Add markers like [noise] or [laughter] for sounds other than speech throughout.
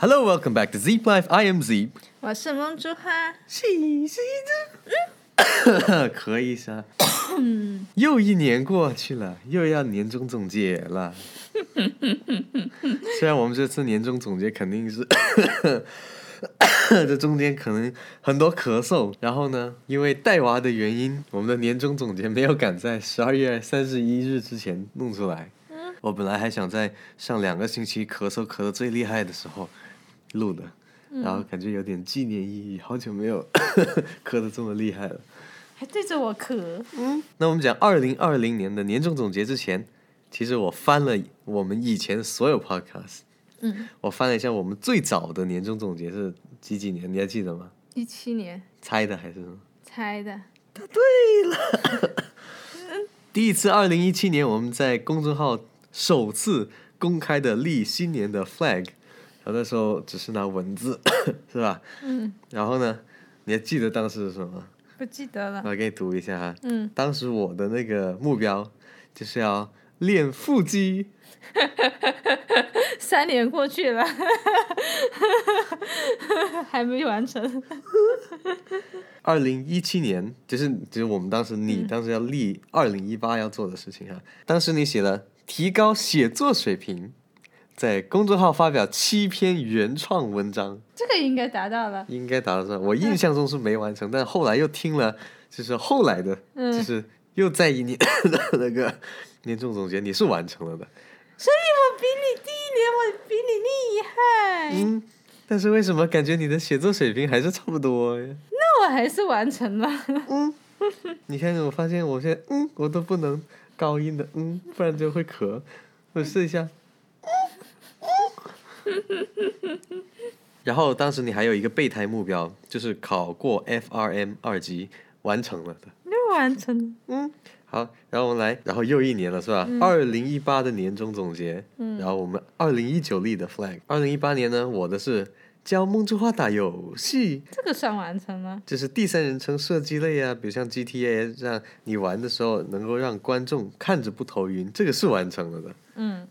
Hello, welcome back to Zeep Life. I am Zeep. 我是梦珠花，细细的，咳一下。[laughs] [coughs] 又一年过去了，又要年终总结了。[laughs] 虽然我们这次年终总结肯定是，[coughs] 这中间可能很多咳嗽，然后呢，因为带娃的原因，我们的年终总结没有赶在十二月三十一日之前弄出来。我本来还想在上两个星期咳嗽咳得最厉害的时候录的，然后感觉有点纪念意义，好久没有 [coughs] 咳的这么厉害了。还对着我咳。嗯那我们讲二零二零年的年终总结之前，其实我翻了我们以前所有 podcast，嗯，我翻了一下我们最早的年终总结是几几年，你还记得吗？一七年猜的还是什么？猜的，[laughs] 第一次，二零一七年我们在公众号首次公开的立新年的 flag，然后那时候只是拿文字，是吧？嗯，然后呢，你还记得当时是什么？不记得了。我给你读一下哈。嗯，[laughs] 当时我的那个目标就是要练腹肌，[laughs] 三年过去了，还没完成。二零一七年，就是就是我们当时你当时要立二零一八要做的事情哈。当时你写了提高写作水平，在公众号发表七篇原创文章，这个应该达到了。应该达到了。我印象中是没完成，[laughs] 但后来又听了，就是后来的，嗯就是又在一年的 [coughs] 那个年终总结，你是完成了的。所以我比你第一年，我比你厉害。嗯，但是为什么感觉你的写作水平还是差不多呀？那我还是完成了。嗯你看，我发现我现在嗯，我都不能高音的嗯，不然就会咳。我试一下。[laughs] 然后当时你还有一个备胎目标，就是考过 FRM 二级，完成了的。又完成了。嗯，好，然后我们来，然后又一年了是吧？二零一八的年终总结，嗯然后我们二零一九立的 flag。二零一八年呢，我的是教梦之花打游戏，这个算完成了。就是第三人称射击类啊，比如像 GTA，让你玩的时候能够让观众看着不头晕，这个是完成了的。嗯，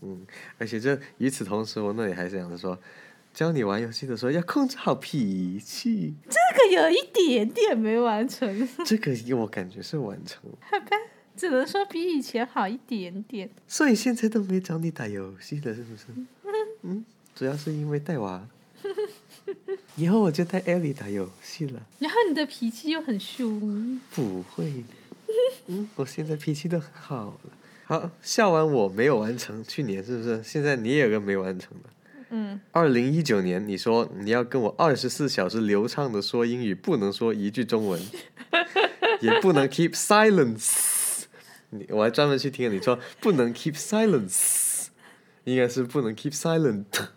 而且这与此同时，我那里还想着说，教你玩游戏的时候要控制好脾气，这个有一点点没完成，这个我感觉是完成了。好吧，只能说比以前好一点点。所以现在都没找你打游戏了，是不是？嗯，主要是因为带娃。[laughs] 以后我就带艾莉打游戏了。然后你的脾气又很凶，不会的，嗯，我现在脾气都很好了。好，笑完我没有完成，去年是不是？现在你也有个没完成的。嗯，二零一九年，你说你要跟我二十四小时流畅的说英语，不能说一句中文，[laughs] 也不能 keep silence。你我还专门去听了，你说不能 keep silence，应该是不能 keep silent。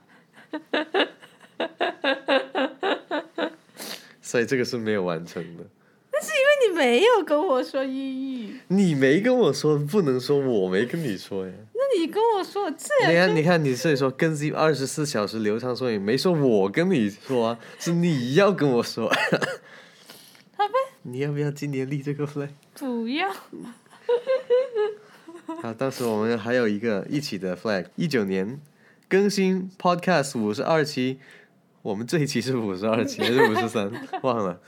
所以这个是没有完成的。那是因为你没有跟我说英语，你没跟我说，不能说我没跟你说呀。那你跟我说这你样看，你看，你所以说更新二十四小时流畅说英语，没说我跟你说啊，是你要跟我说。好吧，你要不要今年立这个 flag？不要。[laughs] 好，当时我们还有一个一起的 flag，一九年更新 podcast 五十二期，我们这一期是五十二期还是五十三？[laughs] 忘了。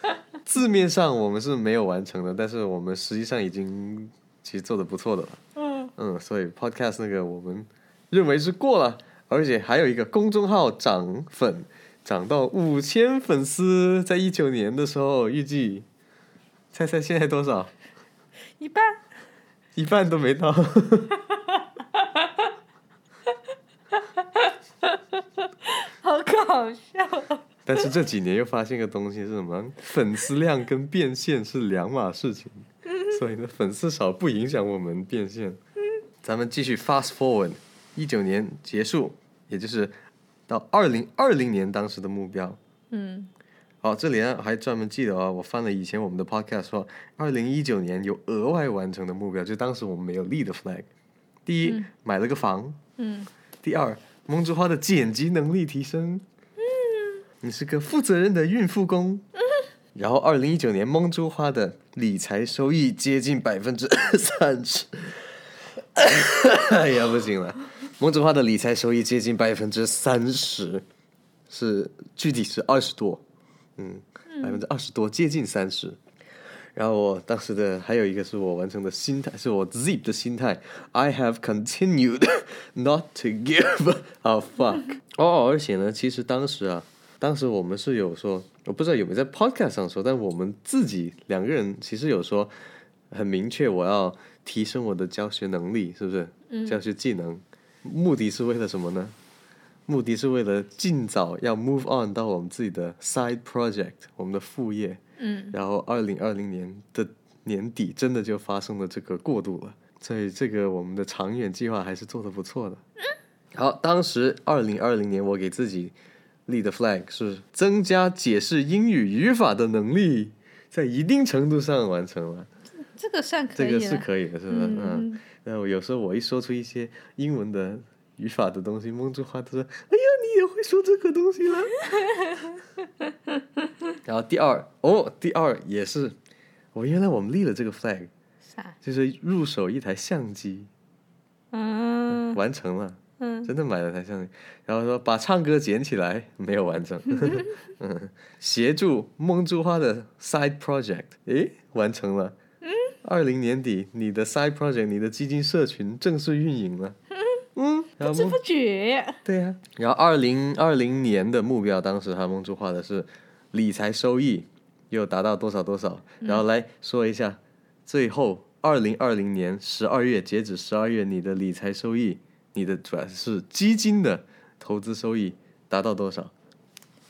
字面上我们是没有完成的，但是我们实际上已经其实做的不错的了。嗯，嗯，所以 podcast 那个我们认为是过了，而且还有一个公众号涨粉，涨到五千粉丝，在一九年的时候预计，猜猜现在多少？一半。一半都没到。好搞笑哦。但是这几年又发现个东西是什么？粉丝量跟变现是两码事情，所以呢，粉丝少不影响我们变现。咱们继续 fast forward，一九年结束，也就是到二零二零年当时的目标。嗯，好，这里呢还专门记得啊，我翻了以前我们的 podcast 说，二零一九年有额外完成的目标，就当时我们没有立的 flag。第一，买了个房；嗯，第二，梦之花的剪辑能力提升。你是个负责任的孕妇工。然后，二零一九年梦之花的理财收益接近百分之三十。[laughs] 哎呀，不行了，梦之花的理财收益接近百分之三十，是具体是二十多，嗯，百分之二十多，接近三十。然后我当时的还有一个是我完成的心态，是我 Zip 的心态，I have continued [laughs] not to give [laughs] a fuck。哦，而且呢，其实当时啊，当时我们是有说，我不知道有没有在 Podcast 上说，但我们自己两个人其实有说很明确，我要提升我的教学能力，是不是？嗯教学技能，目的是为了什么呢？目的是为了尽早要 move on 到我们自己的 side project，我们的副业。嗯，然后二零二零年的年底，真的就发生了这个过渡了，所以这个我们的长远计划还是做的不错的。好，当时二零二零年我给自己立的 flag 是增加解释英语语法的能力，在一定程度上完成了，这个算可以这个。是可以的，是不是？嗯。嗯，然后有时候我一说出一些英文的语法的东西，蒙住花都说：“哎呀，你也会说这个东西了。[laughs] ”然后第二，哦，第二也是，我原来我们立了这个 flag，啥？就是入手一台相机，嗯完成了，嗯，真的买了台相机。然后说把唱歌捡起来，没有完成。[laughs] 嗯，协助梦珠花的 side project，诶，完成了。二零年底，你的 side project，你的基金社群正式运营了。嗯，不知不觉，对呀、然后二零二零年的目标，当时他梦珠画的是理财收益又达到多少多少，然后来说一下，最后二零二零年十二月截止十二月，你的理财收益，你的主要是基金的投资收益达到多少？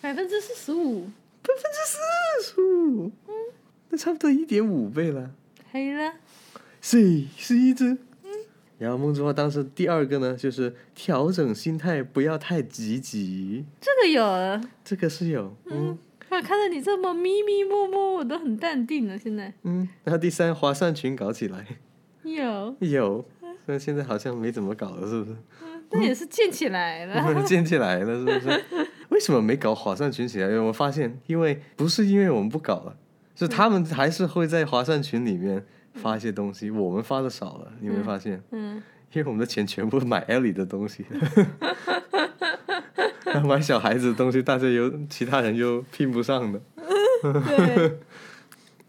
百分之四十五，百分之四十五，嗯那差不多一点五倍了。黑了。是是一只。然后梦之花当时第二个呢，就是调整心态，不要太积极，这个有了，这个是有，嗯我看到你这么咪咪摸摸，我都很淡定了。现在嗯。然后第三，划算群搞起来，有，有，但现在好像没怎么搞了，是不是？那也是建起来了。[laughs] 建起来了，是不是？[laughs] 为什么没搞划算群起来？因为我发现，因为不是因为我们不搞了，是他们还是会在划算群里面发一些东西，我们发的少了，你有没有发现？嗯，因为我们的钱全部买 Ellie 的东西，[laughs] 买小孩子的东西，大家有其他人又拼不上的，对。[laughs]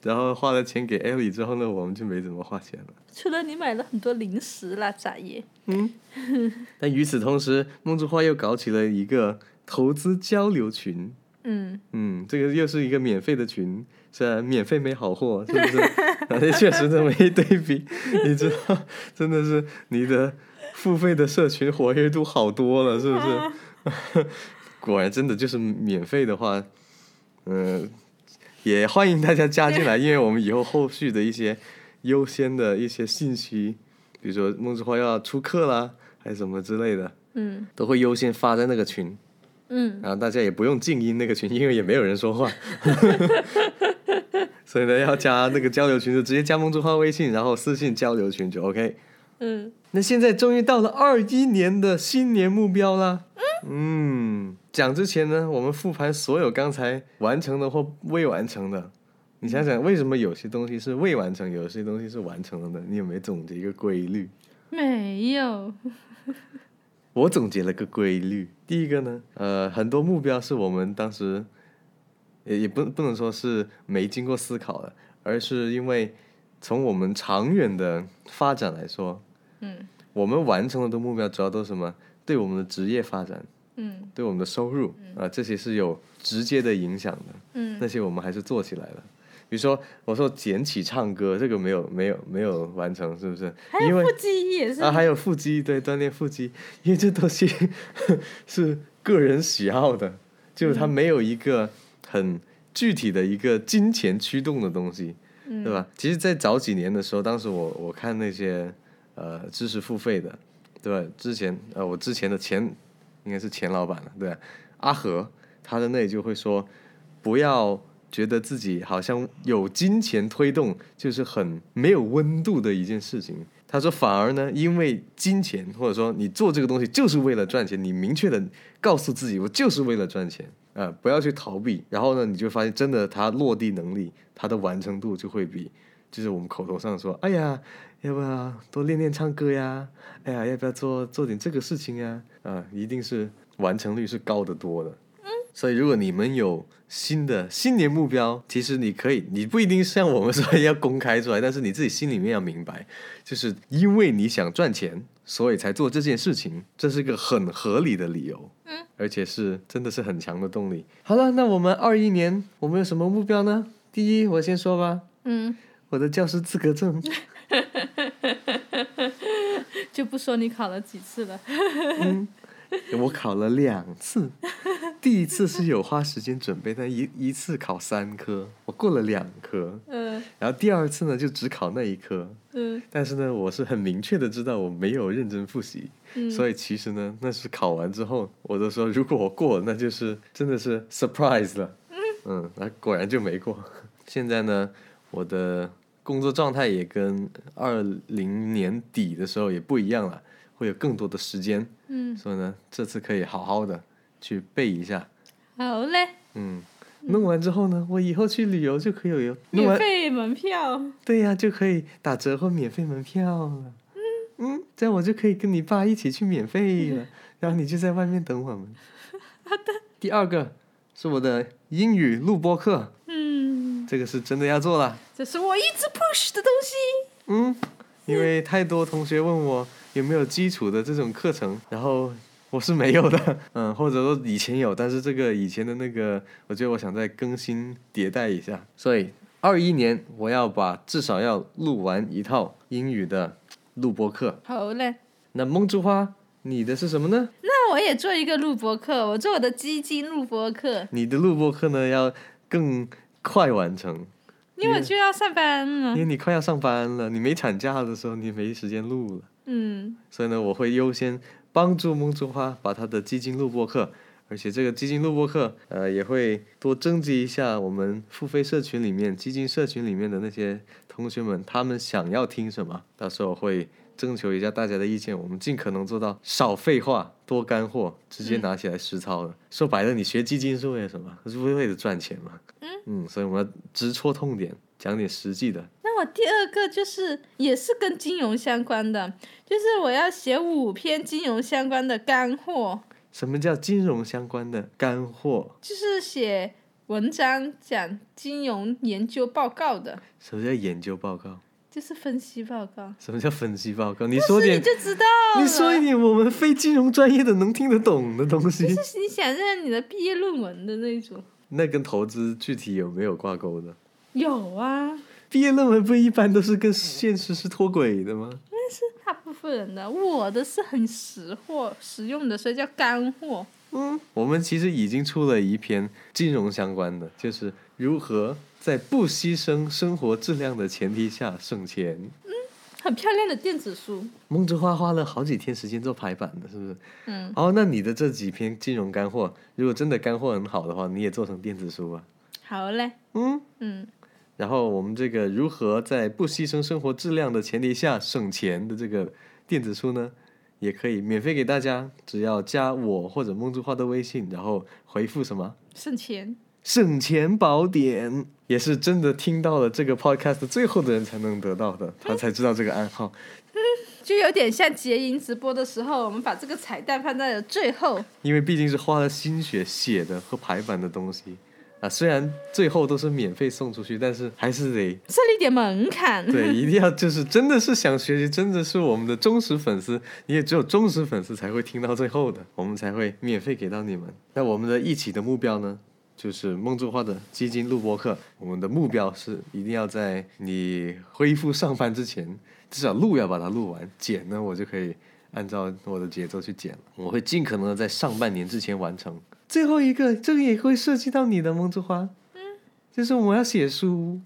然后花了钱给 Ellie 之后呢，我们就没怎么花钱了。除了你买了很多零食啦，杂业。但与此同时，梦之花又搞起了一个投资交流群，嗯，嗯，这个又是一个免费的群，虽然免费没好货，[laughs] 是不是？而且确实这么一对比，你知道，真的是你的付费的社群活跃度好多了，是不是？[laughs] 果然，真的就是免费的话，嗯、也欢迎大家加进来，[laughs] 因为我们以后后续的一些优先的一些信息，比如说梦之花要出课啦，还是什么之类的，嗯都会优先发在那个群。嗯，然后大家也不用静音那个群，因为也没有人说话，[laughs] 所以呢，要加那个交流群就直接加梦之花微信，然后私信交流群就 OK。嗯，那现在终于到了二一年的新年目标啦。嗯，讲之前呢，我们复盘所有刚才完成的或未完成的。你想想，为什么有些东西是未完成，有些东西是完成了呢？你有没有总结一个规律？没有。我总结了个规律，第一个呢，呃，很多目标是我们当时也也不不能说是没经过思考的，而是因为从我们长远的发展来说，嗯我们完成了的目标主要都是什么？对我们的职业发展，嗯对我们的收入啊、这些是有直接的影响的。嗯那些我们还是做起来了。比如说，我说捡起唱歌，这个没有没有没有完成，是不是？因为还有腹肌也是。啊，还有腹肌，对，锻炼腹肌，因为这东西 [laughs] 是个人喜好的，就是它没有一个很具体的一个金钱驱动的东西，对吧？其实，在早几年的时候，当时我我看那些呃知识付费的，对吧？之前呃，我之前的前应该是前老板了，对吧？阿和他的那里就会说，不要觉得自己好像有金钱推动，就是很没有温度的一件事情。他说，反而呢，因为金钱或者说你做这个东西就是为了赚钱，你明确的告诉自己，我就是为了赚钱啊、不要去逃避。然后呢，你就发现真的，它落地能力，它的完成度就会比就是我们口头上说，哎呀，要不要多练练唱歌呀？哎呀，要不要做做点这个事情呀？啊，一定是完成率是高得多的。所以如果你们有新的新年目标，其实你可以，你不一定像我们说要公开出来，但是你自己心里面要明白，就是因为你想赚钱，所以才做这件事情，这是个很合理的理由。嗯，而且是真的是很强的动力。好了，那我们二一年我们有什么目标呢？第一，我先说吧，嗯，我的教师资格证。[laughs] 就不说你考了几次了。嗯，[laughs] 我考了两次，第一次是有花时间准备，但一一次考三科，我过了两科。嗯然后第二次呢，就只考那一科，嗯但是呢，我是很明确的知道我没有认真复习，嗯，所以其实呢，那是考完之后，我都说如果我过了，那就是真的是 surprise 了。嗯，那果然就没过。现在呢，我的工作状态也跟二零年底的时候也不一样了，会有更多的时间，嗯，所以呢，这次可以好好的去背一下。好嘞，嗯，弄完之后呢，我以后去旅游就可以有弄免完，费门票。对呀、就可以打折或免费门票了。嗯，这样我就可以跟你爸一起去免费了，然后你就在外面等我们。[laughs] 好的。第二个是我的英语录播课，嗯，这个是真的要做了。这是我一直 push 的东西。嗯，因为太多同学问我有没有基础的这种课程，然后我是没有的，[laughs] 嗯，或者说以前有，但是这个以前的那个，我觉得我想再更新迭代一下，所以二一年我要把至少要录完一套英语的录播课。好嘞，那梦之花，你的是什么呢？那我也做一个录播课，我做我的基金录播课，你的录播课呢要更快完成，因为我就要上班了因。为你快要上班了，你没产假的时候你没时间录了。嗯所以呢，我会优先帮助梦之花把他的基金录播课，而且这个基金录播课，呃，也会多征集一下我们付费社群里面、基金社群里面的那些同学们，他们想要听什么，到时候会征求一下大家的意见，我们尽可能做到少废话、多干货，直接拿起来实操的。[laughs] 说白了，你学基金是为了什么？是为了赚钱嘛。嗯所以我们要直戳痛点，讲点实际的。那我第二个就是也是跟金融相关的，就是我要写五篇金融相关的干货，什么叫金融相关的干货？就是写文章讲金融研究报告的，什么叫研究报告？就是分析报告。什么叫分析报告？你说点，你就知道。你说一点我们非金融专业的能听得懂的东西。就是你想让你的毕业论文的那种。那跟投资具体有没有挂钩的？有啊，毕业论文不一般都是跟现实是脱轨的吗？那是大部分人的，我的是很实货实用的，所以叫干货。嗯，我们其实已经出了一篇金融相关的，就是如何在不牺牲生活质量的前提下省钱。嗯很漂亮的电子书，梦之花花了好几天时间做排版的，是不是？嗯，哦，那你的这几篇金融干货，如果真的干货很好的话，你也做成电子书吧。好嘞，嗯，嗯，然后我们这个如何在不牺牲生活质量的前提下省钱的这个电子书呢，也可以免费给大家，只要加我或者梦之花的微信，然后回复什么？省钱，“省钱宝典”，也是真的听到了这个 podcast 最后的人才能得到的，他才知道这个暗号。[laughs] 就有点像结营直播的时候，我们把这个彩蛋放在了最后。因为毕竟是花了心血写的和排版的东西啊，虽然最后都是免费送出去，但是还是得设立点门槛。对，一定要就是真的是想学习，真的是我们的忠实粉丝，你也只有忠实粉丝才会听到最后的，我们才会免费给到你们。那我们的一起的目标呢，就是梦中花的基金录播课，我们的目标是一定要在你恢复上班之前，至少录要把它录完，剪呢我就可以按照我的节奏去剪了，我会尽可能的在上半年之前完成。最后一个，这个也会涉及到你的梦之花，就是我们要写书。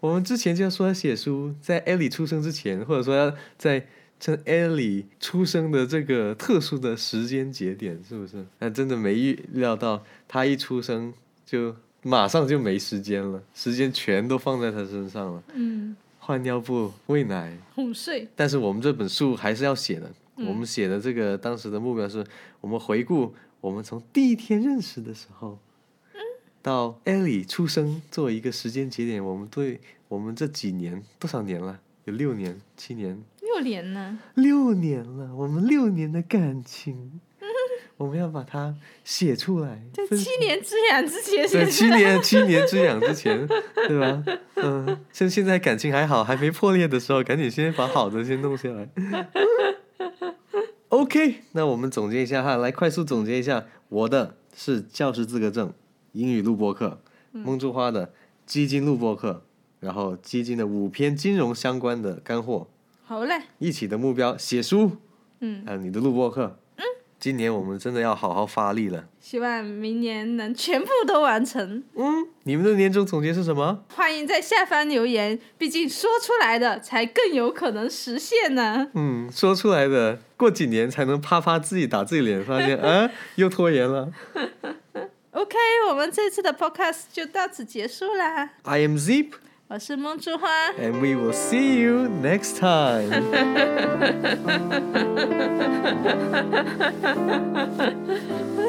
我们之前就说要写书，在艾莉出生之前，或者说要在趁艾莉出生的这个特殊的时间节点，是不是？但真的没预料到，她一出生就马上就没时间了，时间全都放在她身上了，嗯，换尿布、喂奶。哄睡。但是我们这本书还是要写的，我们写的这个当时的目标是，我们回顾我们从第一天认识的时候，到艾莉出生作为一个时间节点，我们对我们这几年多少年了？有六年、七年、六年呢？六年了，我们六年的感情，我们要把它写出来。在七年之痒之前对，写七年 [laughs] 七年之痒之前，对吧？嗯，趁现在感情还好，还没破裂的时候，赶紧先把好的先弄下来。OK，那我们总结一下哈，来快速总结一下，我的是教师资格证，英语录播课，梦珠花的基金录播课，然后基金的五篇金融相关的干货，好嘞，一起的目标写书，嗯，还有你的录播课。嗯，今年我们真的要好好发力了。希望明年能全部都完成。嗯，你们的年终总结是什么？欢迎在下方留言，毕竟说出来的才更有可能实现呢。嗯，说出来的，过几年才能啪啪自己打自己脸，发现 [laughs] 啊又拖延了。OK，我们这次的 Podcast 就到此结束啦。I am Zip, 我是梦之花， and we will see you next time. [laughs] [laughs]